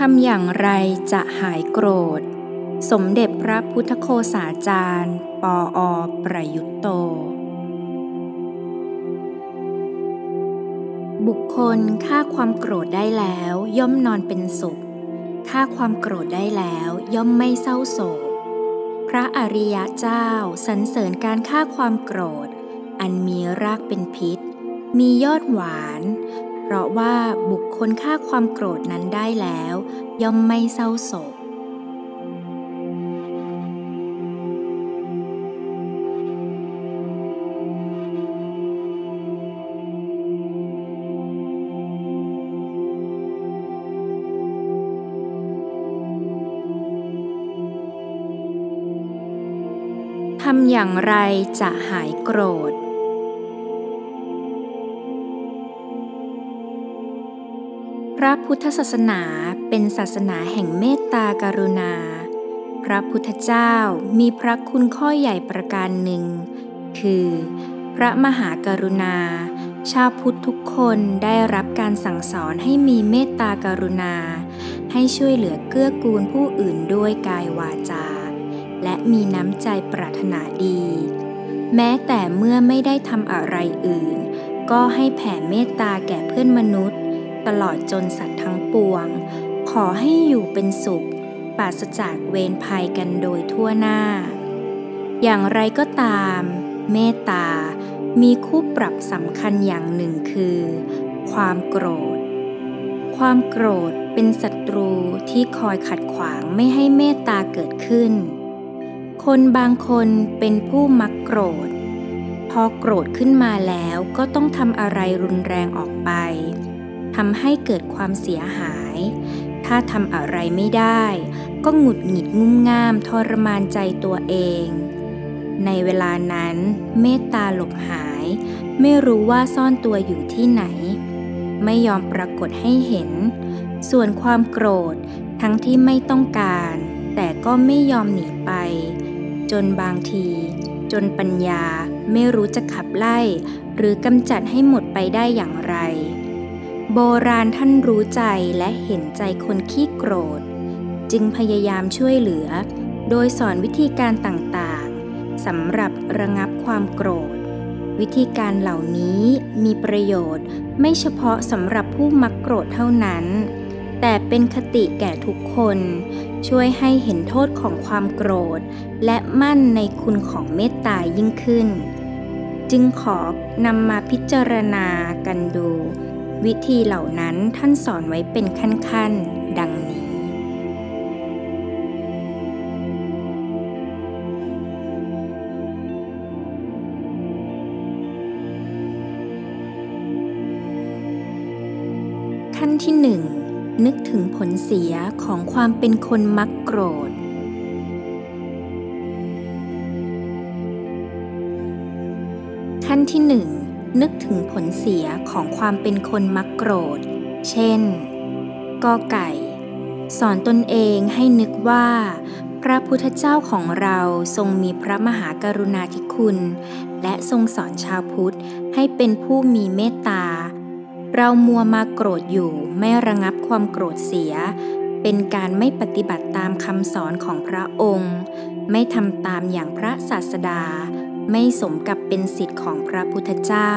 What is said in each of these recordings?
ทำอย่างไรจะหายโกรธ สมเด็จพระพุทธโคสาจารย์ ปออประยุตโต บุคคลฆ่าความโกรธได้แล้วย่อมนอนเป็นสุขฆ่าความโกรธได้แล้วย่อมไม่เศร้าโศก พระอริยะเจ้าสรรเสริญการฆ่าความโกรธ อันมีรากเป็นพิษ มียอดหวาน เพราะว่าบุคคลฆ่าความโกรธนั้นได้แล้ว ย่อมไม่เศร้าโศก ทำอย่างไรจะหายโกรธ ระพุทธศาสนาเป็นศาสนาแห่งเมตตากรุณา พระพุทธเจ้ามีพระคุณข้อใหญ่ประการหนึ่ง คือ พระมหากรุณา ชาวพุทธทุกคนได้รับการสั่งสอนให้มีเมตตากรุณา ให้ช่วยเหลือเกื้อกูลผู้อื่นด้วยกายวาจา และมีน้ำใจปรารถนาดี แม้แต่เมื่อไม่ได้ทำอะไรอื่น ก็ให้แผ่เมตตาแก่เพื่อนมนุษย์ ตลอดจนสัตว์ทั้งปวง ขอให้อยู่เป็นสุข ปราศจากเวรภัยกันโดยทั่วหน้า อย่างไรก็ตาม เมตตา มีคู่ปรับสำคัญอย่างหนึ่งคือ ความโกรธ ความโกรธเป็นศัตรูที่คอยขัดขวางไม่ให้เมตตาเกิดขึ้น คนบางคนเป็นผู้มักโกรธ พอโกรธขึ้นมาแล้วก็ต้องทำอะไรรุนแรงออกไป ทำให้เกิดความเสียหาย ถ้าทำอะไรไม่ได้ ก็หงุดหงิดงุ่มง่ามทรมานใจตัวเอง ในเวลานั้นเมตตาหลบหาย ไม่รู้ว่าซ่อนตัวอยู่ที่ไหน ไม่ยอมปรากฏให้เห็น ส่วนความโกรธทั้งที่ไม่ต้องการ แต่ก็ไม่ยอมหนีไป จนบางที จนปัญญาไม่รู้จะขับไล่ หรือกำจัดให้หมดไปได้อย่างไร โบราณท่านรู้ใจและเห็นใจคนขี้โกรธ จึงพยายามช่วยเหลือ โดยสอนวิธีการต่างๆสำหรับระงับความโกรธ วิธีการเหล่านี้มีประโยชน์ไม่เฉพาะสำหรับผู้มักโกรธเท่านั้น แต่เป็นคติแก่ทุกคน ช่วยให้เห็นโทษของความโกรธ และมั่นในคุณของเมตตายิ่งขึ้น จึงขอนำมาพิจารณากันดู วิธีเหล่านั้นท่านสอนไว้เป็นขั้นๆ ดังนี้ ขั้นที่หนึ่งนึกถึงผลเสียของความเป็นคนมักโกรธขั้นที่หนึ่ง นึกถึงผลเสียของความเป็นคนมักโกรธ เช่น กอไก่ สอนตนเองให้นึกว่า พระพุทธเจ้าของเราทรงมีพระมหากรุณาธิคุณ และทรงสอนชาวพุทธให้เป็นผู้มีเมตตา เรามัวมาโกรธอยู่ไม่ระงับความโกรธเสีย เป็นการไม่ปฏิบัติตามคำสอนของพระองค์ ไม่ทำตามอย่างพระศาสดา ไม่สมกับเป็นสิทธิ์ของพระพุทธเจ้า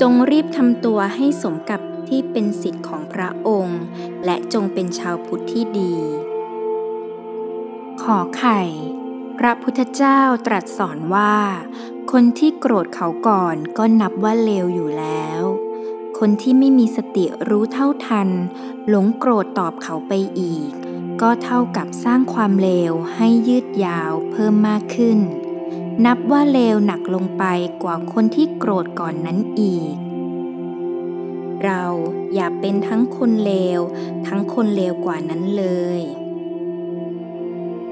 จงรีบทำตัวให้สมกับที่เป็นสิทธิ์ของพระองค์ และจงเป็นชาวพุทธที่ดี ขอไข่ พระพุทธเจ้าตรัสสอนว่า คนที่โกรธเขาก่อนก็นับว่าเลวอยู่แล้ว คนที่ไม่มีสติรู้เท่าทัน หลงโกรธตอบเขาไปอีก ก็เท่ากับสร้างความเลวให้ยืดยาวเพิ่มมากขึ้น นับว่าเลวหนักลงไปกว่าคนที่โกรธก่อนนั้นอีก เราอย่าเป็นทั้งคนเลว ทั้งคนเลวกว่านั้นเลย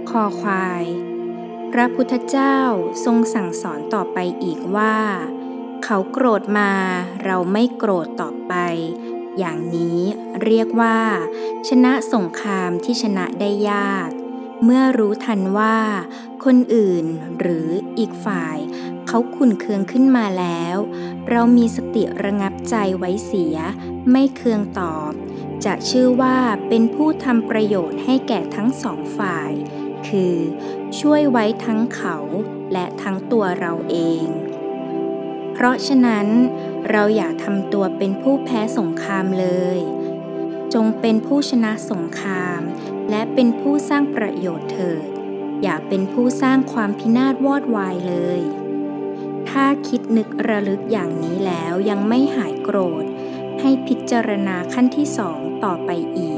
คอควาย พระพุทธเจ้าทรงสั่งสอนต่อไปอีกว่า เขาโกรธมาเราไม่โกรธต่อไป อย่างนี้เรียกว่า ชนะสงครามที่ชนะได้ยาก เมื่อรู้ทันว่า คนอื่นหรืออีกฝ่าย เขาขุนเคืองขึ้นมาแล้ว เรามีสติระงับใจไว้เสีย ไม่เคืองตอบ จะชื่อว่าเป็นผู้ทำประโยชน์ให้แก่ทั้งสองฝ่าย คือ ช่วยไว้ทั้งเขาและทั้งตัวเราเอง เพราะฉะนั้น เราอย่าทำตัวเป็นผู้แพ้สงครามเลย จงเป็นผู้ชนะสงคราม และเป็นผู้สร้างประโยชน์เถิด อย่าเป็นผู้สร้างความพินาศวอดวายเลย ถ้าคิดนึกระลึกอย่างนี้แล้วยังไม่หายโกรธ ให้พิจารณาขั้นที่สองต่อไปอีก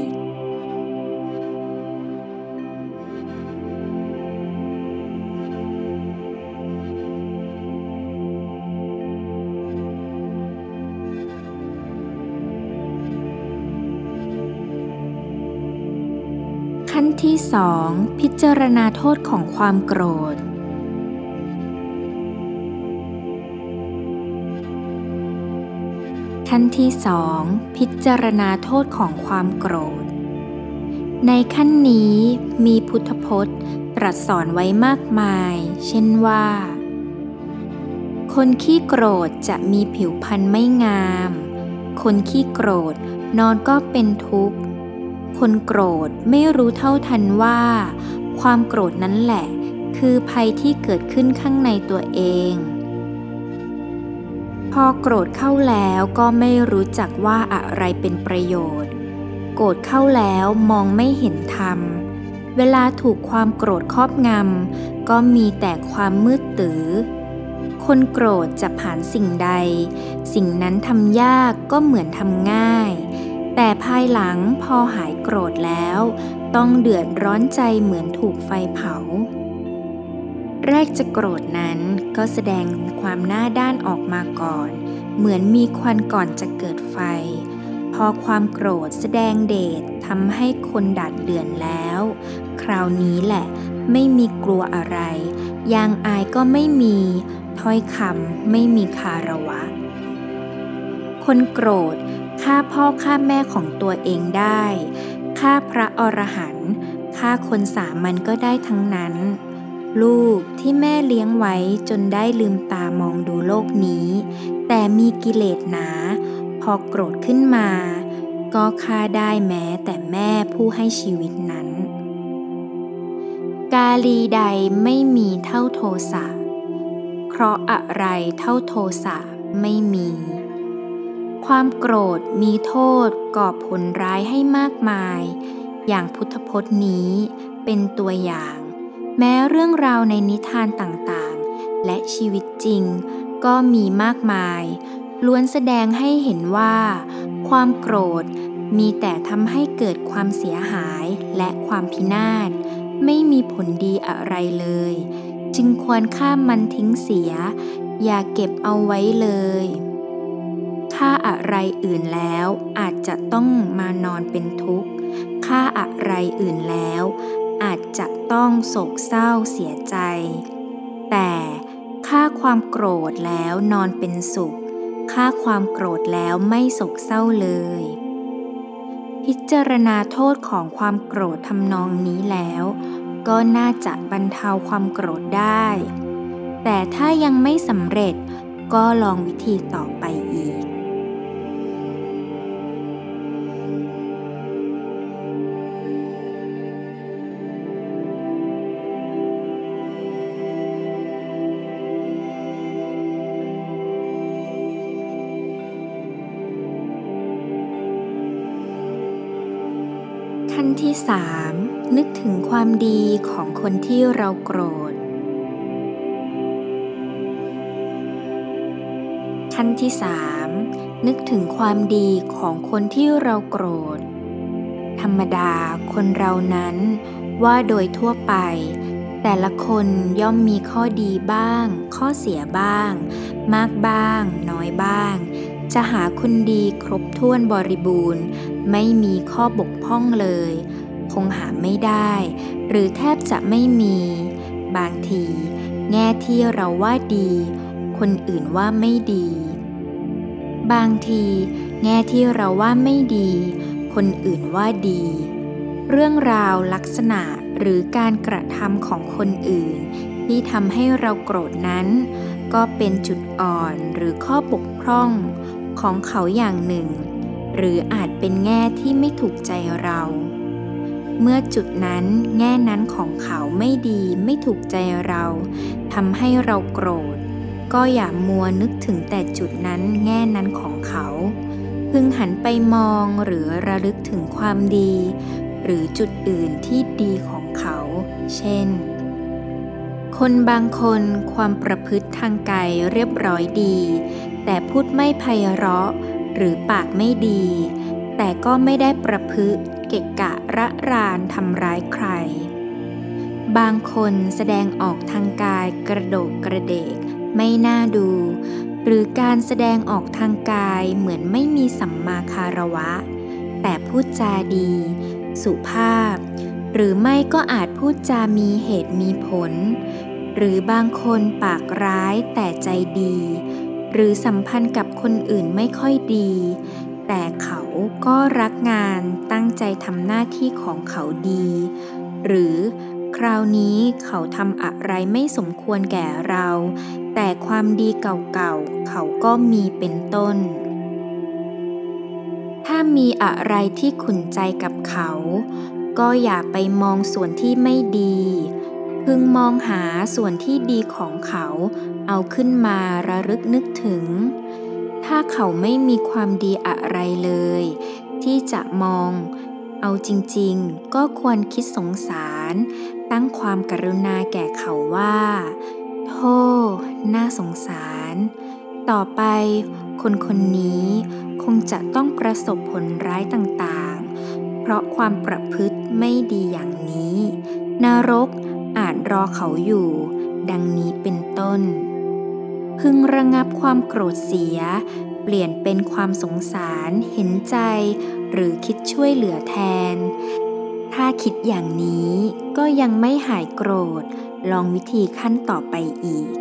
ขั้นที่สองพิจารณาโทษของความโกรธ ขั้นที่สองพิจารณาโทษของความโกรธ ในขั้นนี้มีพุทธพจน์ตรัสสอนไว้มากมาย เช่นว่า คนขี้โกรธจะมีผิวพรรณไม่งาม คนขี้โกรธนอนก็เป็นทุกข์ คนโกรธไม่รู้เท่าทันว่า ความโกรธนั้นแหละ คือภัยที่เกิดขึ้นข้างในตัวเอง พอโกรธเข้าแล้วก็ไม่รู้จักว่าอะไรเป็นประโยชน์ โกรธเข้าแล้วมองไม่เห็นธรรม เวลาถูกความโกรธครอบงำก็มีแต่ความมืดตื้อคนโกรธจะผ่านสิ่งใด สิ่งนั้นทำยากก็เหมือนทำง่าย แต่ภายหลังพอหายโกรธแล้ว ต้องเดือดร้อนใจเหมือนถูกไฟเผา แรกจะโกรธนั้นก็แสดงความหน้าด้านออกมาก่อน เหมือนมีควันก่อนจะเกิดไฟ พอความโกรธแสดงเดชทำให้คนดัดเดือนแล้ว คราวนี้แหละไม่มีกลัวอะไร ยางอายก็ไม่มี ถ้อยคำไม่มีคาระวะ คนโกรธ ฆ่าพ่อฆ่าแม่ของตัวเองได้ฆ่าพระอรหันต์ฆ่าคนสามัญก็ได้ทั้งนั้น ลูกที่แม่เลี้ยงไว้จนได้ลืมตามองดูโลกนี้ แต่มีกิเลสหนา พอโกรธขึ้นมา ก็ฆ่าได้แม้แต่แม่ผู้ให้ชีวิตนั้น กาลีใดไม่มีเท่าโทสะเพราะอะไรเท่าโทสะไม่มี ความโกรธมีโทษก่อผลร้ายให้มากมาย อย่างพุทธพจน์นี้เป็นตัวอย่าง แม้เรื่องราวในนิทานต่างๆ และชีวิตจริงก็มีมากมาย ล้วนแสดงให้เห็นว่า ความโกรธมีแต่ทำให้เกิดความเสียหายและความพินาศไม่มีผลดีอะไรเลย จึงควรข้ามมันทิ้งเสีย อย่าเก็บเอาไว้เลย ค่าอะไรอื่นแล้ว อาจจะต้องมานอนเป็นทุกข์ค่าอะไรอื่นแล้ว อาจจะต้องโศกเศร้าเสียใจ แต่ค่าความโกรธแล้วนอนเป็นสุขค่าความโกรธแล้วไม่โศกเศร้าเลย พิจารณาโทษของความโกรธทำนองนี้แล้ว ก็น่าจะบรรเทาความโกรธได้ แต่ถ้ายังไม่สำเร็จก็ลองวิธีต่อไป ความดีของคนที่เราโกรธ ขั้นที่สามนึกถึงความดีของคนที่เราโกรธ ธรรมดาคนเรานั้นว่าโดยทั่วไป แต่ละคนย่อมมีข้อดีบ้าง ข้อเสียบ้าง มากบ้าง น้อยบ้าง จะหาคนดีครบถ้วนบริบูรณ์ ไม่มีข้อบกพร่องเลย คงหาไม่ได้ หรือแทบจะไม่มี บางที แง่ที่เราว่าดี คนอื่นว่าไม่ดี บางที แง่ที่เราว่าไม่ดี คนอื่นว่าดี เรื่องราวลักษณะหรือการกระทำของคนอื่น ที่ทำให้เราโกรธนั้น ก็เป็นจุดอ่อนหรือข้อบกพร่องของเขาอย่างหนึ่ง หรืออาจเป็นแง่ที่ไม่ถูกใจเรา เมื่อจุดนั้นแง่นั้นของเขาไม่ดีไม่ถูกใจเราทำให้เราโกรธ ก็อย่ามัวนึกถึงแต่จุดนั้นแง่นั้นของเขา พึงหันไปมองหรือระลึกถึงความดี หรือจุดอื่นที่ดีของเขา เช่น คนบางคนความประพฤติทางกายเรียบร้อยดี แต่พูดไม่ไพเราะหรือปากไม่ดี แต่ก็ไม่ได้ประพฤติ เกะกะระรานทำร้ายใคร บางคนแสดงออกทางกายกระโดกกระเดกไม่น่าดู หรือการแสดงออกทางกายเหมือนไม่มีสัมมาคารวะ แต่พูดจาดี สุภาพ หรือไม่ก็อาจพูดจามีเหตุมีผล หรือบางคนปากร้ายแต่ใจดี หรือสัมพันธ์กับคนอื่นไม่ค่อยดี แต่เขาก็รักงานตั้งใจทำหน้าที่ของเขาดี หรือคราวนี้เขาทำอะไรไม่สมควรแก่เรา แต่ความดีเก่าๆ เขาก็มีเป็นต้น ถ้ามีอะไรที่ขุนใจกับเขา ก็อย่าไปมองส่วนที่ไม่ดี พึงมองหาส่วนที่ดีของเขา เอาขึ้นมาระลึกนึกถึง ถ้าเขาไม่มีความดีอะไรเลย ที่จะมอง เอาจริงๆ ก็ควรคิดสงสาร ตั้งความกรุณาแก่เขาว่าโธ่น่าสงสาร ต่อไปคนคนนี้คงจะต้องประสบผลร้ายต่างๆ เพราะความประพฤติไม่ดีอย่างนี้ นรกอาจรอเขาอยู่ ดังนี้เป็นต้น พึงระงับความโกรธเสีย เปลี่ยนเป็นความสงสารเห็นใจ หรือคิดช่วยเหลือแทน ถ้าคิดอย่างนี้ก็ยังไม่หายโกรธ ลองวิธีขั้นต่อไปอีก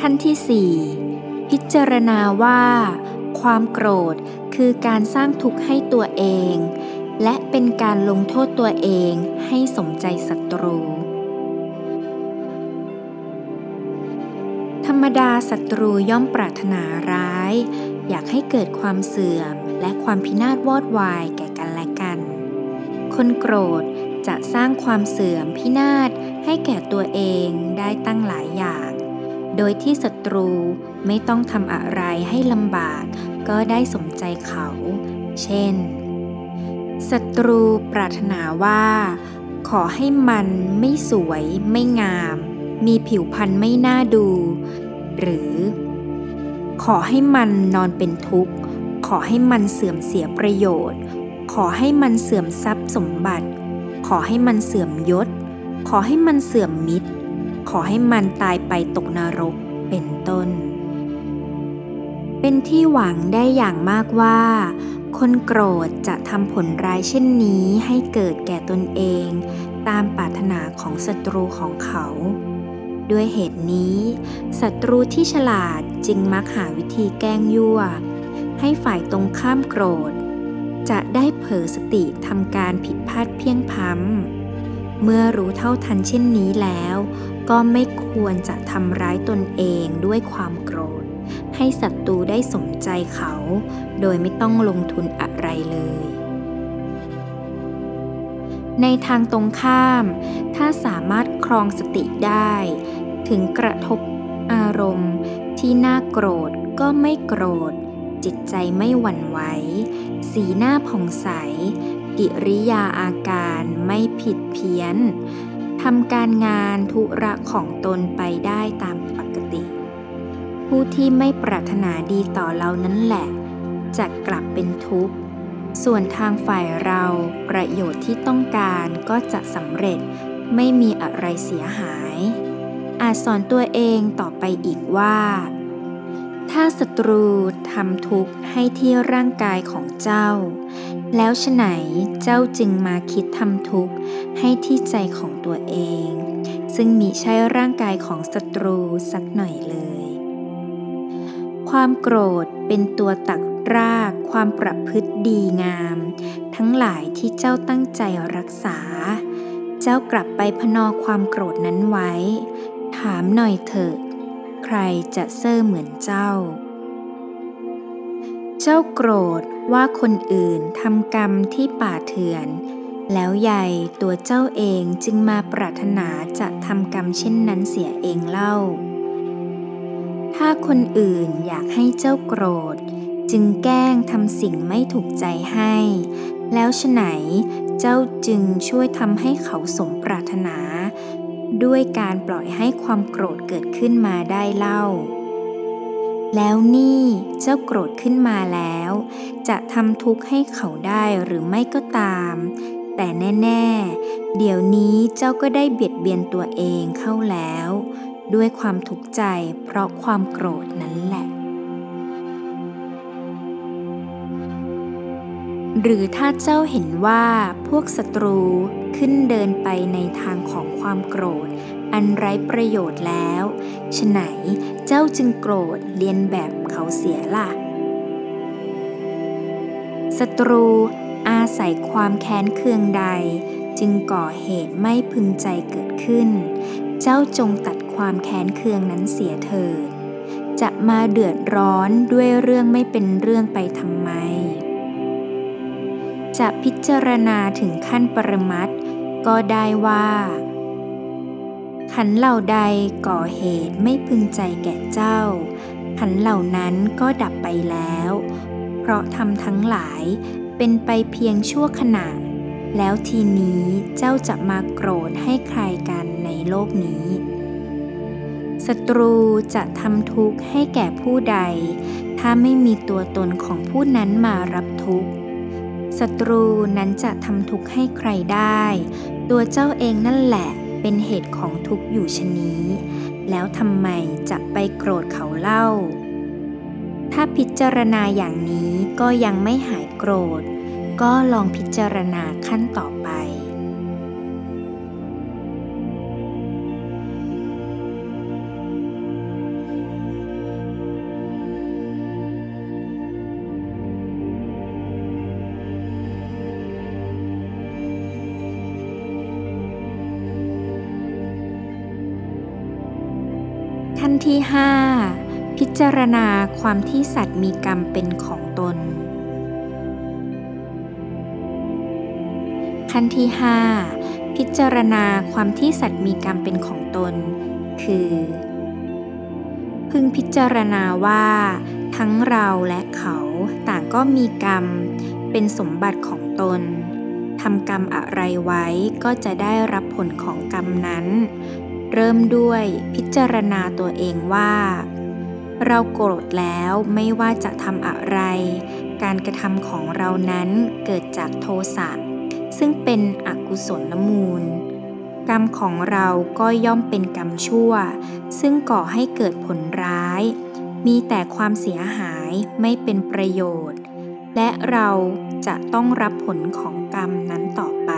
ขั้นที่ 4 พิจารณาว่า ความโกรธคือการสร้างทุกข์ให้ตัวเอง และเป็นการลงโทษตัวเองให้สมใจศัตรู ธรรมดาศัตรูย่อมปรารถนาร้าย อยากให้เกิดความเสื่อมและความพินาศวอดวายแก่กันและกัน คนโกรธจะสร้างความเสื่อมพินาศให้แก่ตัวเองได้ตั้งหลายอย่าง โดยที่ศัตรูไม่ต้องทำอะไรให้ลำบากก็ได้สมใจเขา เช่น ศัตรูปรารถนาว่า ขอให้มันไม่สวย ไม่งาม มีผิวพรรณไม่น่าดู หรือ ขอให้มันนอนเป็นทุกข์ ขอให้มันเสื่อมเสียประโยชน์ ขอให้มันเสื่อมทรัพย์สมบัติ ขอให้มันเสื่อมยศ ขอให้มันเสื่อมมิตร ขอให้มันตายไปตกนรกเป็นต้น เป็นที่หวังได้อย่างมากว่า คนโกรธจะทำผลร้ายเช่นนี้ให้เกิดแก่ตนเอง ตามปรารถนาของศัตรูของเขา ด้วยเหตุนี้ศัตรูที่ฉลาดจึงมักหาวิธีแกล้งยั่ว ให้ฝ่ายตรงข้ามโกรธ จะได้เผลอสติทำการผิดพลาดเพียงพ้ำเมื่อรู้เท่าทันเช่นนี้แล้ว ก็ไม่ควรจะทำร้ายตนเองด้วยความโกรธ ให้ศัตรูได้สมใจเขา โดยไม่ต้องลงทุนอะไรเลย ในทางตรงข้าม ถ้าสามารถครองสติได้ ถึงกระทบอารมณ์ ที่น่าโกรธก็ไม่โกรธ จิตใจไม่หวั่นไหว สีหน้าผ่องใส กิริยาอาการไม่ผิดเพี้ยน ทำการงานธุระของตนไปได้ตามปกติ ผู้ที่ไม่ปรารถนาดีต่อเรานั้นแหละ จะกลับเป็นทุกข์ ส่วนทางฝ่ายเราประโยชน์ที่ต้องการก็จะสำเร็จไม่มีอะไรเสียหาย อาจสอนตัวเองต่อไปอีกว่า ถ้าศัตรูทำทุกข์ให้ที่ร่างกายของเจ้า แล้วฉไหนเจ้าจึงมาคิดทำทุกข์ให้ที่ใจของตัวเอง ซึ่งมีใช่ร่างกายของศัตรูสักหน่อยเลย ความโกรธเป็นตัวตักรากความประพฤติดีงาม ทั้งหลายที่เจ้าตั้งใจรักษา เจ้ากลับไปพนอความโกรธนั้นไว้ ถามหน่อยเถอะ ใครจะเซ่อเหมือนเจ้า เจ้าโกรธว่าคนอื่นทำกรรมที่ป่าเถื่อน แล้วใหญ่ตัวเจ้าเองจึงมาปรารถนาจะทำกรรมเช่นนั้นเสียเองเล่า ถ้าคนอื่นอยากให้เจ้าโกรธ จึงแกล้งทำสิ่งไม่ถูกใจให้ แล้วฉไหนเจ้าจึงช่วยทำให้เขาสมปรารถนา ด้วยการปล่อยให้ความโกรธเกิดขึ้นมาได้เล่า แล้วนี่เจ้าโกรธขึ้นมาแล้ว จะทำทุกข์ให้เขาได้หรือไม่ก็ตาม แต่แน่ๆ เดี๋ยวนี้เจ้าก็ได้เบียดเบียนตัวเองเข้าแล้ว ด้วยความทุกข์ใจเพราะความโกรธนั้นแหละ หรือถ้าเจ้าเห็นว่าพวกศัตรูขึ้นเดินไปในทางของความโกรธ อันไร้ประโยชน์แล้วฉไหนเจ้าจึงโกรธเลียนแบบเขาเสียล่ะ ศัตรูอาศัยความแค้นเคืองใด จึงก่อเหตุไม่พึงใจเกิดขึ้น เจ้าจงตัดความแค้นเคืองนั้นเสียเถิด จะมาเดือดร้อนด้วยเรื่องไม่เป็นเรื่องไปทำไม จะพิจารณาถึงขั้นปรมัตก็ได้ว่า ขันเหล่าใดก่อเหตุไม่พึงใจแก่เจ้า ขันเหล่านั้นก็ดับไปแล้ว เพราะทำทั้งหลายเป็นไปเพียงชั่วขณะ แล้วทีนี้เจ้าจะมาโกรธให้ใครกันในโลกนี้ศัตรูจะทำทุกข์ให้แก่ผู้ใด ถ้าไม่มีตัวตนของผู้นั้นมารับทุกข์ศัตรูนั้นจะทำทุกข์ให้ใครได้ ตัวเจ้าเองนั่นแหละ เป็นเหตุของทุกข์อยู่ชนี้ แล้วทำไมจะไปโกรธเขาเล่า ถ้าพิจารณาอย่างนี้ก็ยังไม่หายโกรธ ก็ลองพิจารณาขั้นต่อ 5 พิจารณาความที่สัตว์มีกรรมเป็นของตน ขั้นที่ 5 พิจารณาความที่สัตว์มีกรรมเป็นของตน คือ พึงพิจารณาว่า ทั้งเราและเขาต่างก็มีกรรม เป็นสมบัติของตนทำกรรมอะไรไว้ก็จะได้รับผลของกรรมนั้น เริ่มด้วยพิจารณาตัวเองว่า เราโกรธแล้วไม่ว่าจะทำอะไร การกระทำของเรานั้นเกิดจากโทสะซึ่งเป็นอกุศลมูล กรรมของเราก็ย่อมเป็นกรรมชั่ว ซึ่งก่อให้เกิดผลร้าย มีแต่ความเสียหายไม่เป็นประโยชน์ และเราจะต้องรับผลของกรรมนั้นต่อไป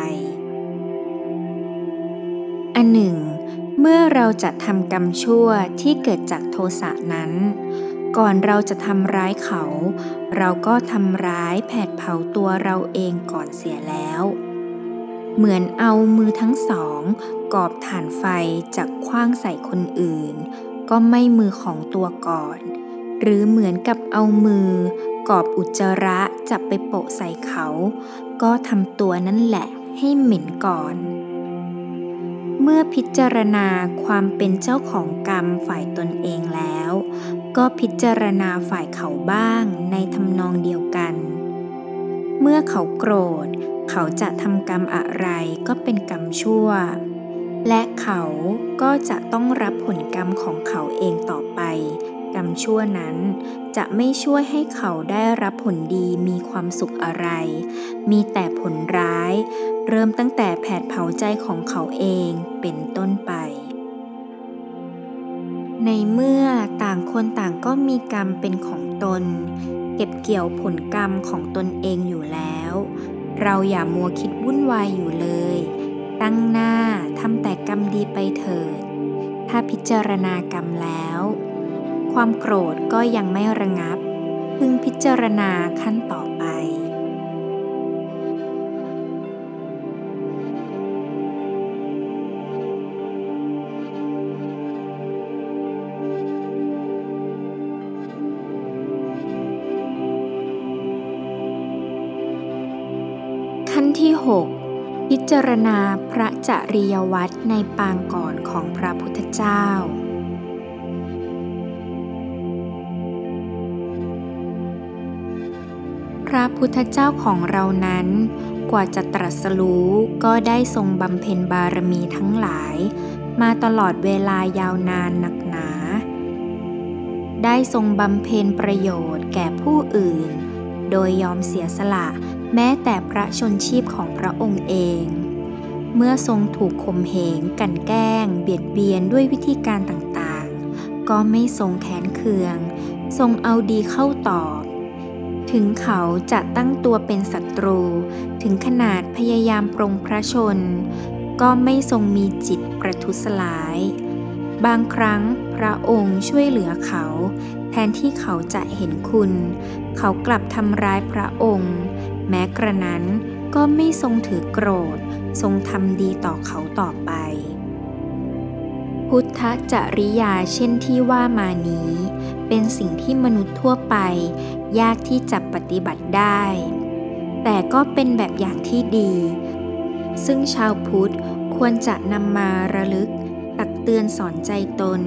อันหนึ่ง เมื่อเราจะทำกรรมชั่วที่เกิดจากโทสะนั้น ก่อนเราจะทำร้ายเขา เราก็ทำร้ายแผดเผาตัวเราเองก่อนเสียแล้ว เหมือนเอามือทั้งสอง กอบฐานไฟจากคว้างใส่คนอื่น ก็ไม่มือของตัวก่อน หรือเหมือนกับเอามือกอบอุจจาระจับไปโปะใส่เขา ก็ทำตัวนั่นแหละให้เหม็นก่อน เมื่อพิจารณาความเป็นเจ้าของกรรมฝ่ายตนเองแล้ว ก็พิจารณาฝ่ายเขาบ้างในทำนองเดียวกัน เมื่อเขาโกรธ เขาจะทำกรรมอะไรก็เป็นกรรมชั่ว และเขาก็จะต้องรับผลกรรมของเขาเองต่อไป กรรมชั่วนั้นจะไม่ช่วยให้เขาได้รับผลดีมีความสุขอะไร มีแต่ผลร้าย เริ่มตั้งแต่แผดเผาใจของเขาเองเป็นต้นไป ในเมื่อต่างคนต่างก็มีกรรมเป็นของตน เก็บเกี่ยวผลกรรมของตนเองอยู่แล้ว เราอย่ามัวคิดวุ่นวายอยู่เลย ตั้งหน้าทำแต่กรรมดีไปเถิด ถ้าพิจารณากรรมแล้ว ความโกรธก็ยังไม่ระงับ พึงพิจารณาขั้นต่อ จารณาพระจริยวัตรในปางก่อนของพระพุทธเจ้า พระพุทธเจ้าของเรานั้น กว่าจะตรัสรู้ก็ได้ทรงบำเพ็ญบารมีทั้งหลาย มาตลอดเวลายาวนานหนักหนา ได้ทรงบำเพ็ญประโยชน์แก่ผู้อื่น โดยยอมเสียสละแม้แต่พระชนชีพของพระองค์เอง เมื่อทรงถูกข่มเหงกันแกล้ง เบียดเบียนด้วยวิธีการต่างๆ ก็ไม่ทรงแค้นเคือง ทรงเอาดีเข้าตอบ ถึงเขาจะตั้งตัวเป็นศัตรู ถึงขนาดพยายามปรงพระชน ก็ไม่ทรงมีจิตประทุษลาย บางครั้งพระองค์ช่วยเหลือเขา แทนที่เขาจะเห็นคุณ เขากลับทำร้ายพระองค์ แม้กระนั้นก็ไม่ทรงถือโกรธ ทรงทำดีต่อเขาต่อไป พุทธจริยาเช่นที่ว่ามานี้ เป็นสิ่งที่มนุษย์ทั่วไป ยากที่จะปฏิบัติได้ แต่ก็เป็นแบบอย่างที่ดี ซึ่งชาวพุทธควรจะนำมาระลึกตักเตือนสอนใจตน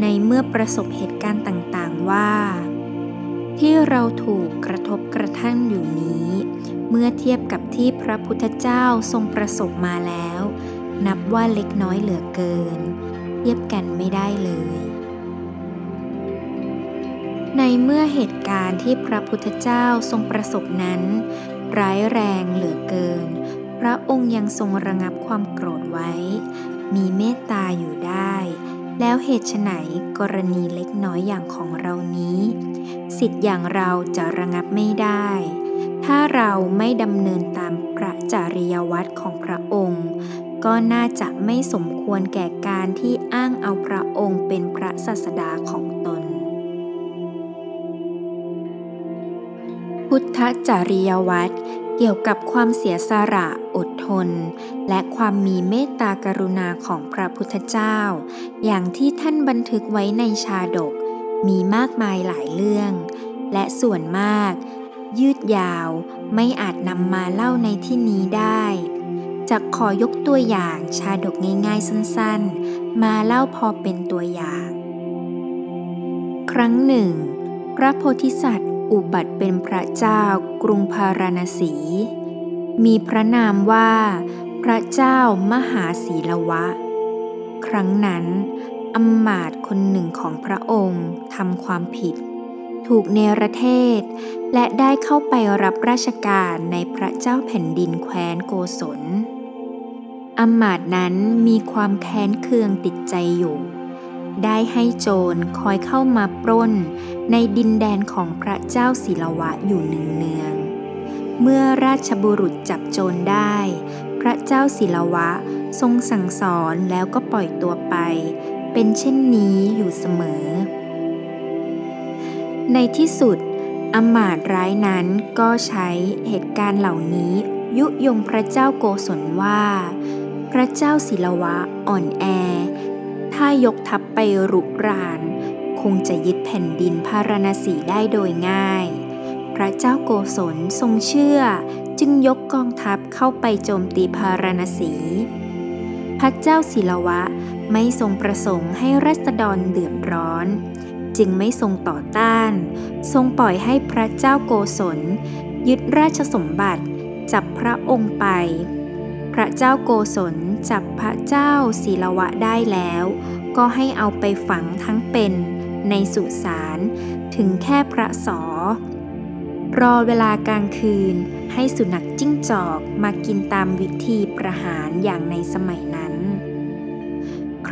ในเมื่อประสบเหตุการณ์ต่างๆว่า ที่เราถูกกระทบกระทั่งอยู่นี้ เมื่อเทียบกับที่พระพุทธเจ้าทรงประสบมาแล้ว นับว่าเล็กน้อยเหลือเกิน เทียบกันไม่ได้เลย ในเมื่อเหตุการณ์ที่พระพุทธเจ้าทรงประสบนั้น ร้ายแรงเหลือเกิน พระองค์ยังทรงระงับความโกรธไว้ มีเมตตาอยู่ได้ แล้วเหตุไฉนกรณีเล็กน้อยอย่างของเรานี้ สิทธิ์อย่างเราจะระงับไม่ได้ ถ้าเราไม่ดำเนินตามพระจริยวัตรของพระองค์ ก็น่าจะไม่สมควรแก่การที่อ้างเอาพระองค์เป็นพระศาสดาของตน พุทธจริยวัตรเกี่ยวกับความเสียสละอดทน และความมีเมตตากรุณาของพระพุทธเจ้า อย่างที่ท่านบันทึกไว้ในชาดก มีมากมายหลายเรื่อง และส่วนมาก ยืดยาวไม่อาจนำมาเล่าในที่นี้ได้จะขอยกตัวอย่างชาดกง่ายๆสั้นๆ มาเล่าพอเป็นตัวอย่าง ครั้งหนึ่ง พระโพธิสัตว์อุบัติเป็นพระเจ้ากรุงพาราณสี มีพระนามว่า พระเจ้ามหาศีลวะ ครั้งนั้นอมมาตคนหนึ่งของพระองค์ทำความผิด ถูกเนรเทศ และได้เข้าไปรับราชการในพระเจ้าแผ่นดินแคว้นโกศลอมมาตนั้นมีความแค้นเคืองติดใจอยู่ ได้ให้โจรคอยเข้ามาปล้นในดินแดนของพระเจ้าศิลวะอยู่เนืองๆเมื่อราชบุรุษจับโจรได้ พระเจ้าศิลวะทรงสั่งสอนแล้วก็ปล่อยตัวไป เป็นเช่นนี้อยู่เสมอ ในที่สุดอมาตร้ายนั้นก็ใช้เหตุการณ์เหล่านี้ยุยงพระเจ้าโกศลว่า พระเจ้าศิลวะอ่อนแอ ถ้ายกทัพไปรุกราน คงจะยึดแผ่นดินพาราณสีได้โดยง่าย พระเจ้าโกศลทรงเชื่อจึงยกกองทัพเข้าไปโจมตีพาราณสี พระเจ้าศิลวะไม่ทรงประสงค์ให้รัษฎรเดือดร้อน จึงไม่ทรงต่อต้าน ทรงปล่อยให้พระเจ้าโกศล ยึดราชสมบัติจับพระองค์ไป พระเจ้าโกศลจับพระเจ้าศีลวะได้แล้ว ก็ให้เอาไปฝังทั้งเป็นในสุสานถึงแค่พระสอ รอเวลากลางคืนให้สุนัขจิ้งจอกมากินตามวิธีประหารอย่างในสมัยนั้น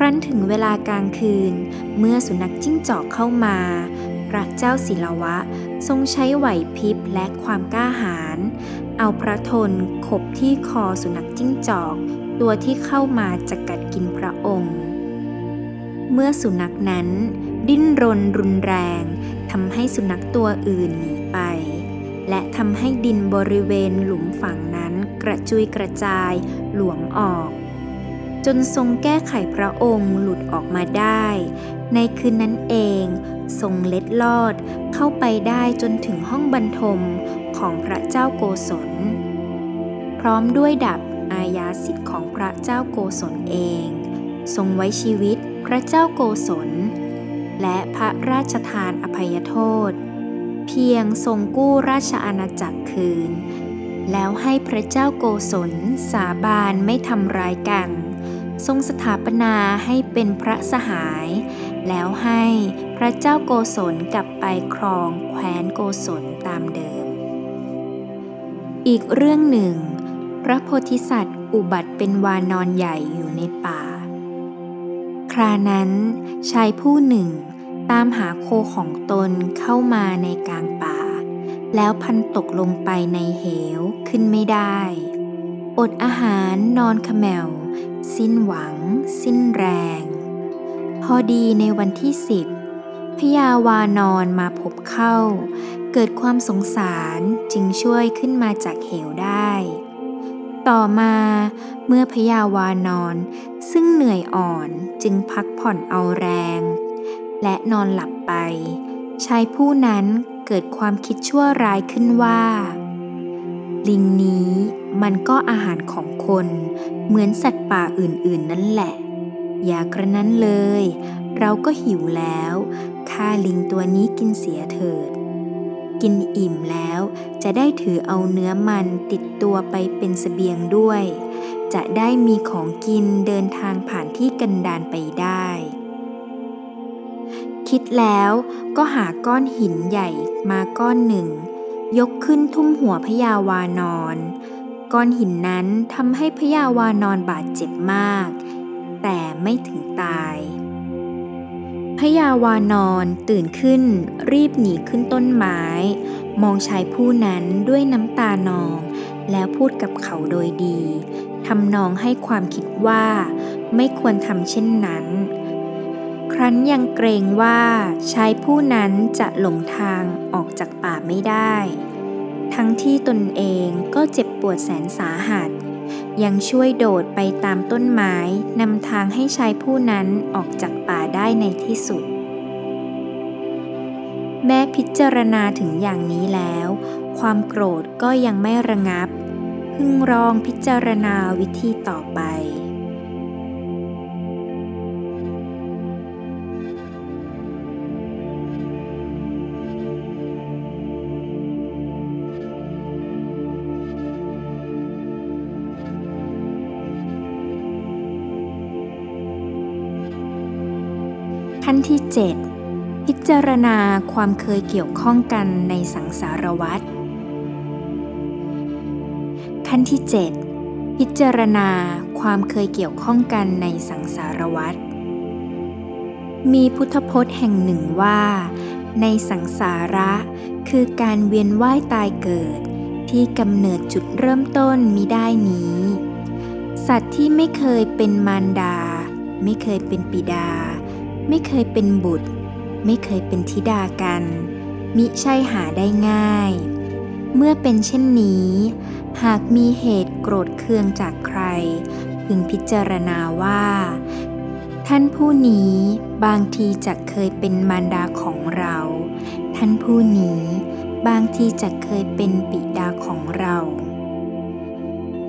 ครั้นถึงเวลากลางคืน เมื่อสุนัขจิ้งจอกเข้ามา พระเจ้าศิลวะทรงใช้ไหวพริบและความกล้าหาญเอาพระทนขบที่คอสุนัขจิ้งจอก ตัวที่เข้ามาจะกัดกินพระองค์ เมื่อสุนัขนั้น ดิ้นรนรุนแรงทำให้สุนัขตัวอื่นหนีไป และทำให้ดินบริเวณหลุมฝังนั้นกระจุยกระจายหลวมออก จนทรงแก้ไขพระองค์หลุดออกมาได้ ในคืนนั้นเองทรงเล็ดลอดเข้าไปได้จนถึงห้องบรรทมของพระเจ้าโกศล พร้อมด้วยดับอาญาสิทธิ์ของพระเจ้าโกศลเอง ทรงไว้ชีวิตพระเจ้าโกศล และพระราชทานอภัยโทษ เพียงทรงกู้ราชอาณาจักรคืน แล้วให้พระเจ้าโกศลสาบานไม่ทำร้ายกัน ทรงสถาปนาให้เป็นพระสหาย แล้วให้พระเจ้าโกศลกลับไปครองแคว้นโกศลตามเดิม อีกเรื่องหนึ่ง พระโพธิสัตว์อุบัติเป็นวานอนใหญ่อยู่ในป่า ครานั้นชายผู้หนึ่งตามหาโคของตนเข้ามาในกลางป่า แล้วพันตกลงไปในเหวขึ้นไม่ได้ อดอาหารนอนขมแมว สิ้นหวัง สิ้นแรง พอดีในวันที่สิบพยาวานอนมาพบเข้า เกิดความสงสารจึงช่วยขึ้นมาจากเหวได้ ต่อมาเมื่อพยาวานอนซึ่งเหนื่อยอ่อนจึงพักผ่อนเอาแรง และนอนหลับไปชายผู้นั้นเกิดความคิดชั่วร้ายขึ้นว่า ลิงนี้มันก็อาหารของคน เหมือนสัตว์ป่าอื่นๆ นั่นแหละ อย่ากระนั้นเลย เราก็หิวแล้วฆ่าลิงตัวนี้กินเสียเถิด กินอิ่มแล้วจะได้ถือเอาเนื้อมันติดตัวไปเป็นสเสบียงด้วย จะได้มีของกินเดินทางผ่านที่กันดานไปได้คิดแล้วก็หาก้อนหินใหญ่มาก้อนหนึ่ง ยกขึ้นทุ่มหัวพยาวานอน ก้อนหินนั้นทำให้พยาวานอนบาดเจ็บมาก แต่ไม่ถึงตายพยาวานอนตื่นขึ้น รีบหนีขึ้นต้นไม้ มองชายผู้นั้นด้วยน้ำตานอง แล้วพูดกับเขาโดยดีทำนองให้ความคิดว่า ไม่ควรทำเช่นนั้น ครั้นยังเกรงว่าชายผู้นั้นจะหลงทางออกจากป่าไม่ได้ ทั้งที่ตนเองก็เจ็บปวดแสนสาหัส ยังช่วยโดดไปตามต้นไม้นำทางให้ชายผู้นั้นออกจากป่าได้ในที่สุด แม้พิจารณาถึงอย่างนี้แล้ว ความโกรธก็ยังไม่ระงับ พึ่งรองพิจารณาวิธีต่อไป 7 พิจารณาความเคยเกี่ยวข้องกันในสังสารวัฏขั้นที่ 7 พิจารณาความเคยเกี่ยวข้องกันในสังสารวัฏมีพุทธพจน์แห่งหนึ่งว่า ในสังสาระคือการเวียนว่ายตายเกิด ที่กำเนิดจุดเริ่มต้นมิได้นี้ สัตว์ที่ไม่เคยเป็นมารดา ไม่เคยเป็นปิดา ไม่เคยเป็นบุตร ไม่เคยเป็นธิดากัน มิใช่หาได้ง่าย เมื่อเป็นเช่นนี้ หากมีเหตุโกรธเคืองจากใคร พึงพิจารณาว่า ท่านผู้นี้บางทีจะเคยเป็นมารดาของเรา ท่านผู้นี้บางทีจะเคยเป็นปิดาของเรา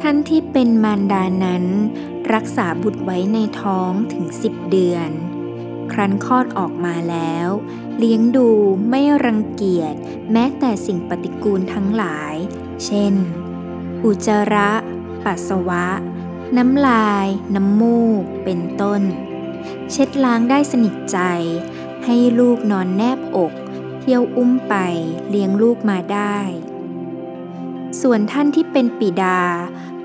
ท่านที่เป็นมารดานั้น รักษาบุตรไว้ในท้องถึงสิบเดือน ครั้นคลอดออกมาแล้ว เลี้ยงดูไม่รังเกียจแม้แต่สิ่งปฏิกูลทั้งหลาย เช่น อุจจาระ ปัสสาวะ น้ำลาย น้ำมูก เป็นต้น เช็ดล้างได้สนิทใจ ให้ลูกนอนแนบอก เที่ยวอุ้มไปเลี้ยงลูกมาได้ ส่วนท่านที่เป็นปิดา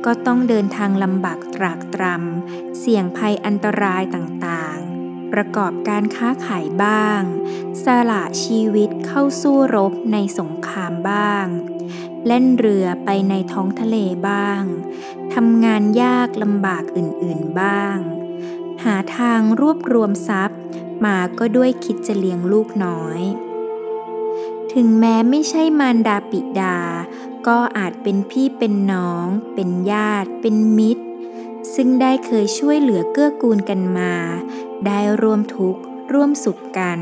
ก็ต้องเดินทางลำบากตรากตรำ เสี่ยงภัยอันตรายต่าง ประกอบการค้าขายบ้าง สละชีวิตเข้าสู้รบในสงครามบ้าง เล่นเรือไปในท้องทะเลบ้าง ทำงานยากลำบากอื่นๆบ้าง หาทางรวบรวมทรัพย์ มาก็ด้วยคิดจะเลี้ยงลูกน้อย ถึงแม้ไม่ใช่มารดาปิดา ก็อาจเป็นพี่เป็นน้อง เป็นญาติ เป็นมิตรซึ่งได้เคยช่วยเหลือเกื้อกูลกันมา ได้ร่วมทุกข์ ร่วมสุขกัน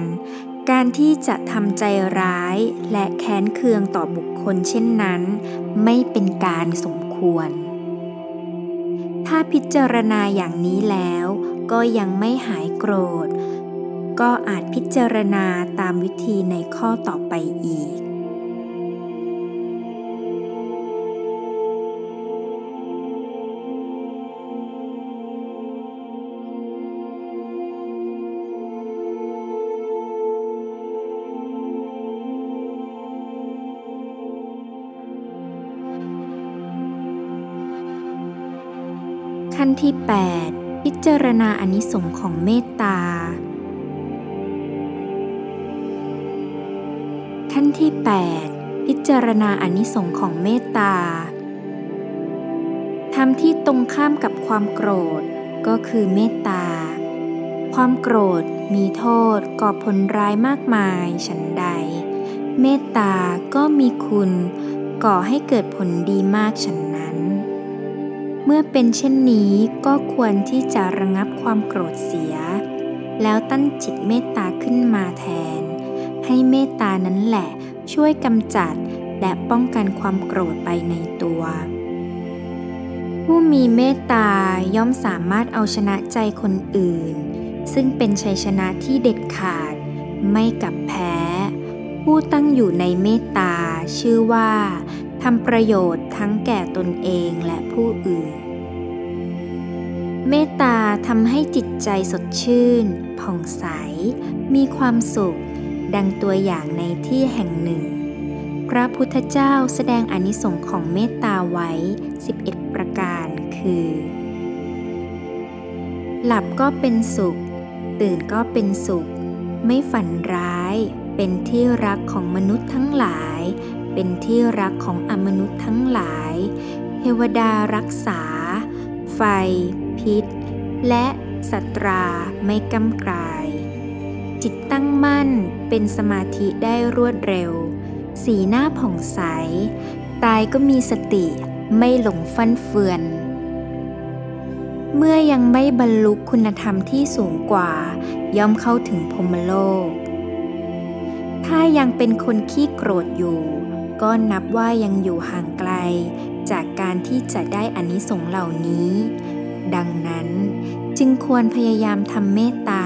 การที่จะทำใจร้ายและแค้นเคืองต่อบุคคลเช่นนั้น ไม่เป็นการสมควร ถ้าพิจารณาอย่างนี้แล้วก็ยังไม่หายโกรธ ก็อาจพิจารณาตามวิธีในข้อต่อไปอีก 8 พิจารณาอนิสงค์ของเมตตา ขั้นที่ 8 พิจารณาอนิสงค์ของเมตตาทำที่ตรงข้ามกับความโกรธก็คือเมตตา ความโกรธมีโทษก่อผลร้ายมากมายฉันใด เมตตาก็มีคุณ ก่อให้เกิดผลดีมากฉันนั้น เมื่อเป็นเช่นนี้ก็ควรที่จะระงับความโกรธเสีย แล้วตั้งจิตเมตตาขึ้นมาแทน ให้เมตตานั้นแหละช่วยกำจัดและป้องกันความโกรธไปในตัว ผู้มีเมตตาย่อมสามารถเอาชนะใจคนอื่น ซึ่งเป็นชัยชนะที่เด็ดขาด ไม่กับแพ้ ผู้ตั้งอยู่ในเมตตาชื่อว่า ทำประโยชน์ทั้งแก่ตนเองและผู้อื่น เมตตาทำให้จิตใจสดชื่น ผ่องใส มีความสุข ดังตัวอย่างในที่แห่งหนึ่ง พระพุทธเจ้าแสดงอนิสงค์ของเมตตาไว้ 11 ประการคือ หลับก็เป็นสุข ตื่นก็เป็นสุข ไม่ฝันร้าย เป็นที่รักของมนุษย์ทั้งหลาย เป็นที่รักของอมนุษย์ทั้งหลาย เทวดารักษา ไฟ พิษ และสัตราไม่กำกลาย จิตตั้งมั่นเป็นสมาธิได้รวดเร็ว สีหน้าผ่องใส ตายก็มีสติไม่หลงฟั่นเฟือน เมื่อยังไม่บรรลุคุณธรรมที่สูงกว่า ย่อมเข้าถึงพรมโลก ถ้ายังเป็นคนขี้โกรธอยู่ ก็นับว่ายังอยู่ห่างไกล จากการที่จะได้อานิสงส์เหล่านี้ ดังนั้นจึงควรพยายามทำเมตตา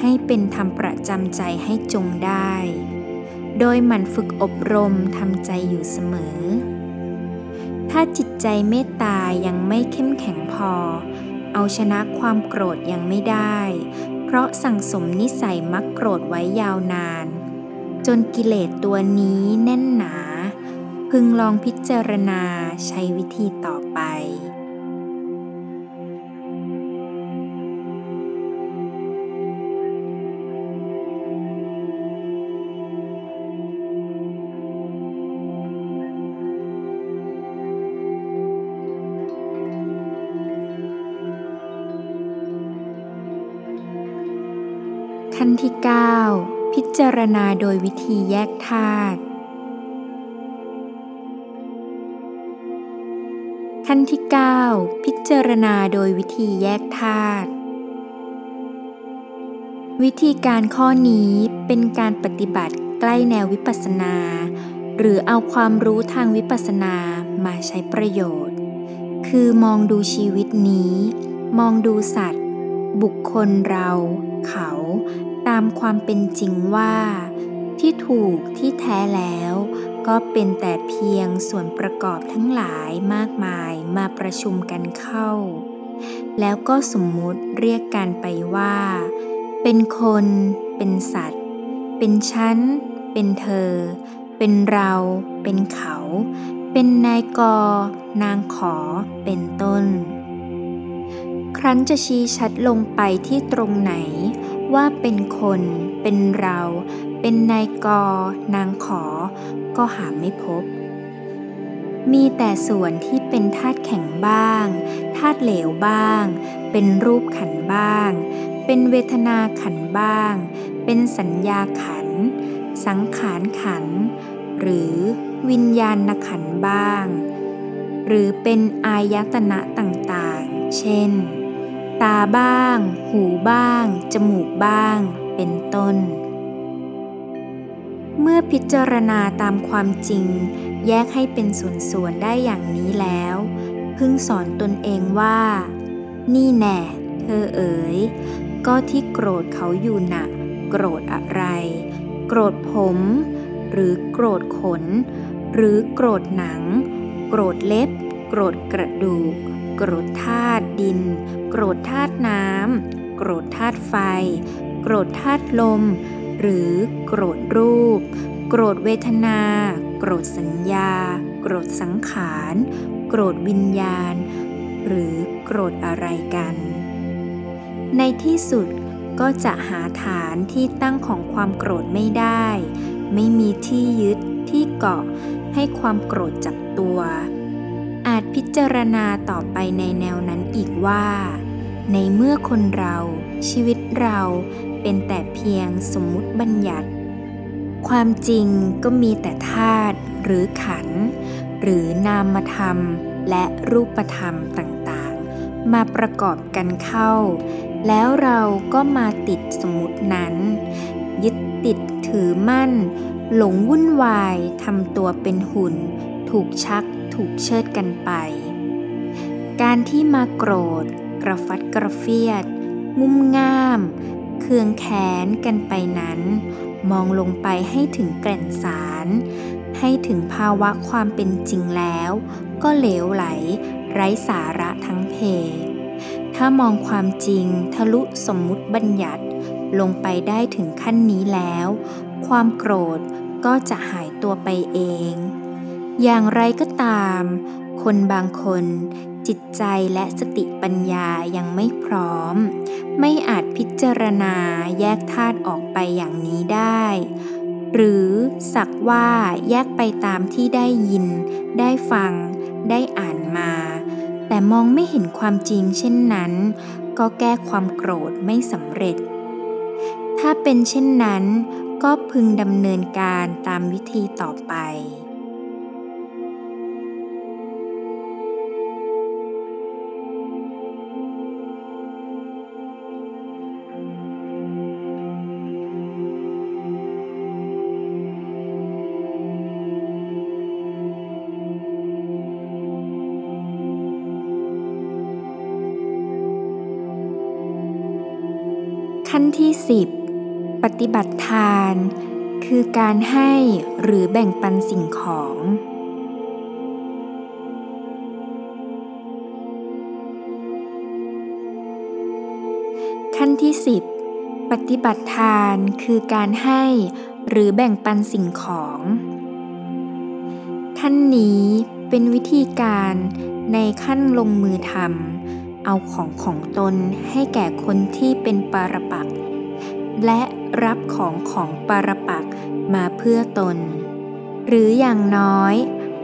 ให้เป็นธรรมประจำใจให้จงได้ โดยหมั่นฝึกอบรมทำใจอยู่เสมอ ถ้าจิตใจเมตตายังไม่เข้มแข็งพอ เอาชนะความโกรธยังไม่ได้ เพราะสั่งสมนิสัยมักโกรธไว้ยาวนานจนกิเลสตัวนี้แน่นหนา พึงลองพิจารณาใช้วิธีต่อไป ขั้นที่ 9 พิจารณาโดยวิธีแยกธาตุ ขั้นที่ 9 พิจารณาโดยวิธีแยกธาตุวิธีการข้อนี้เป็นการปฏิบัติใกล้แนววิปัสสนา หรือเอาความรู้ทางวิปัสสนามาใช้ประโยชน์ คือมองดูชีวิตนี้ มองดูสัตว์ บุคคลเรา เขา ตามความเป็นจริงว่า ที่ถูกที่แท้แล้ว ก็เป็นแต่เพียงส่วนประกอบทั้งหลายมากมายมาประชุมกันเข้า แล้วก็สมมุติเรียกกันไปว่า เป็นคน เป็นสัตว์ เป็นฉัน เป็นเธอ เป็นเรา เป็นเขา เป็นนายก นางขอ เป็นต้น ครั้นจะชี้ชัดลงไปที่ตรงไหน ว่าเป็นคน เป็นเรา เป็นนายก นางขอ ก็หาไม่พบ มีแต่ส่วนที่เป็นธาตุแข็งบ้าง ธาตุเหลวบ้าง เป็นรูปขันบ้าง เป็นเวทนาขันบ้าง เป็นสัญญาขัน สังขารขัน หรือวิญญาณขันบ้าง หรือเป็นอายตนะต่างๆ เช่น ตาบ้าง หูบ้าง จมูกบ้าง เป็นต้น เมื่อพิจารณาตามความจริง แยกให้เป็นส่วนๆได้อย่างนี้แล้ว พึงสอนตนเองว่า นี่แน่ เธอเอ๋ย ก็ที่โกรธเขาอยู่หนักโกรธอะไร โกรธผม หรือโกรธขน หรือโกรธหนัง โกรธเล็บ โกรธกระดูก โกรธธาตุดิน โกรธธาตุน้ำโกรธธาตุไฟ โกรธธาตุลม หรือโกรธรูป โกรธเวทนา โกรธสัญญา โกรธสังขาร โกรธวิญญาณ หรือโกรธอะไรกัน ในที่สุดก็จะหาฐานที่ตั้งของความโกรธไม่ได้ ไม่มีที่ยึดที่เกาะให้ความโกรธจับตัว อาจพิจารณาต่อไปในแนวนั้นอีกว่า ในเมื่อคนเรา ชีวิตเรา เป็นแต่เพียงสมมุติบัญญัติ ความจริงก็มีแต่ธาตุหรือขัน หรือนามธรรมและรูปธรรมต่างๆ มาประกอบกันเข้า แล้วเราก็มาติดสมมตินั้น ยึดติดถือมั่น หลงวุ่นวายทำตัวเป็นหุ่น ถูกชักถูกเชิดกันไป การที่มาโกรธ กระฟัดกระเฟียด งุ่มง่าม เคืองแค้นกันไปนั้น มองลงไปให้ถึงแก่นสาร ให้ถึงภาวะความเป็นจริงแล้ว ก็เหลวไหล ไร้สาระทั้งเพ ถ้ามองความจริงทะลุสมมุติบัญญัติลงไปได้ถึงขั้นนี้แล้ว ความโกรธก็จะหายตัวไปเอง อย่างไรก็ตาม คนบางคน จิตใจและสติปัญญายังไม่พร้อม ไม่อาจพิจารณาแยกธาตุออกไปอย่างนี้ได้ หรือสักว่าแยกไปตามที่ได้ยิน ได้ฟัง ได้อ่านมา แต่มองไม่เห็นความจริงเช่นนั้น ก็แก้ความโกรธไม่สำเร็จ ถ้าเป็นเช่นนั้น ก็พึงดำเนินการตามวิธีต่อไป 10 ปฏิบัติทาน คือการให้หรือแบ่งปันสิ่งของ ขั้นที่ 10 ปฏิบัติทานคือการให้หรือแบ่งปันสิ่งของ ขั้นนี้เป็นวิธีการในขั้นลงมือทำเอาของของตนให้แก่คนที่เป็นปารปักษ์ และรับของของปรปักมาเพื่อตน หรืออย่างน้อย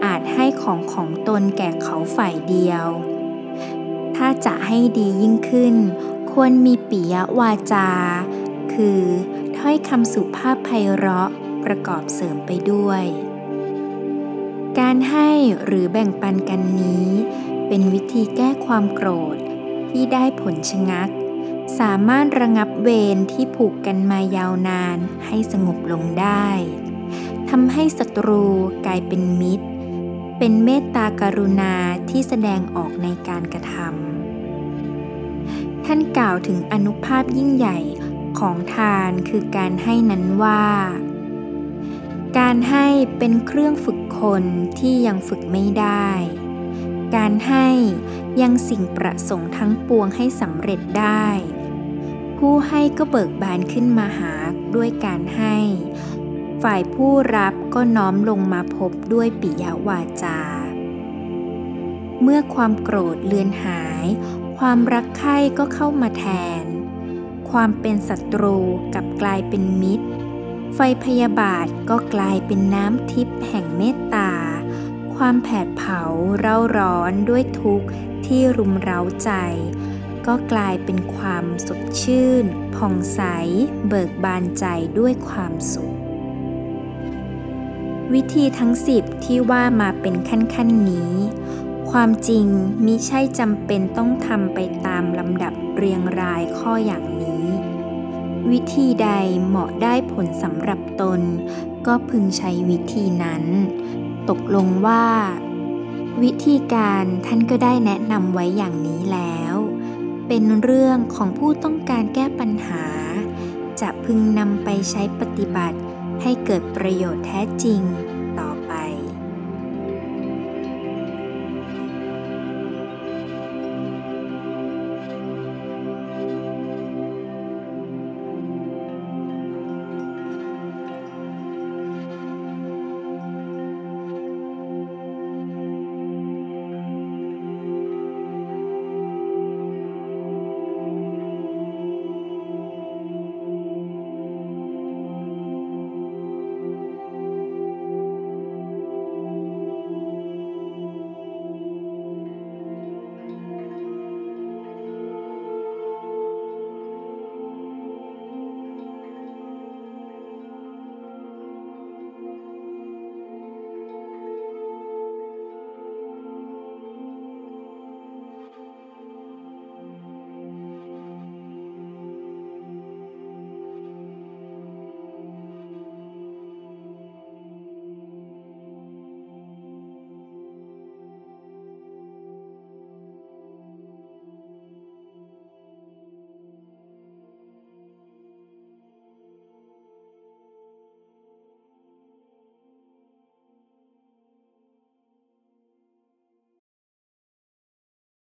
อาจให้ของของตนแก่เขาฝ่ายเดียว ถ้าจะให้ดียิ่งขึ้น ควรมีปิยวาจา คือถ้อยคำสุภาพไพเราะประกอบเสริมไปด้วย การให้หรือแบ่งปันกันนี้ เป็นวิธีแก้ความโกรธที่ได้ผลชะงัก สามารถระงับเวรที่ผูกกันมายาวนานให้สงบลงได้ทำให้ศัตรูกลายเป็นมิตร เป็นเมตตากรุณาที่แสดงออกในการกระทำท่านกล่าวถึงอนุภาพยิ่งใหญ่ของทานคือการให้นั้นว่า การให้เป็นเครื่องฝึกคนที่ยังฝึกไม่ได้ การให้ยังสิ่งประสงค์ทั้งปวงให้สำเร็จได้ ผู้ให้ก็เบิกบานขึ้นมาหาด้วยการให้ ฝ่ายผู้รับก็น้อมลงมาพบด้วยปิยวาจา เมื่อความโกรธเลือนหาย ความรักใคร่ก็เข้ามาแทน ความเป็นศัตรูกับกลายเป็นมิตร ไฟพยาบาทก็กลายเป็นน้ำทิพย์แห่งเมตตาคความแผดเผาเร่าร้อนด้วยทุกข์ที่รุมเร้าใจ ก็กลายเป็นความสดชื่น ผ่องใส เบิกบานใจด้วยความสุข วิธีทั้งสิบที่ว่ามาเป็นขั้นๆนี้ ความจริงมิใช่จำเป็นต้องทำไปตามลำดับเรียงรายข้ออย่างนี้ วิธีใดเหมาะได้ผลสำหรับตน ก็พึงใช้วิธีนั้น ตกลงว่า วิธีการท่านก็ได้แนะนำไว้อย่างนี้แล้ว เป็นเรื่องของผู้ต้องการแก้ปัญหา จะพึงนำไปใช้ปฏิบัติให้เกิดประโยชน์แท้จริง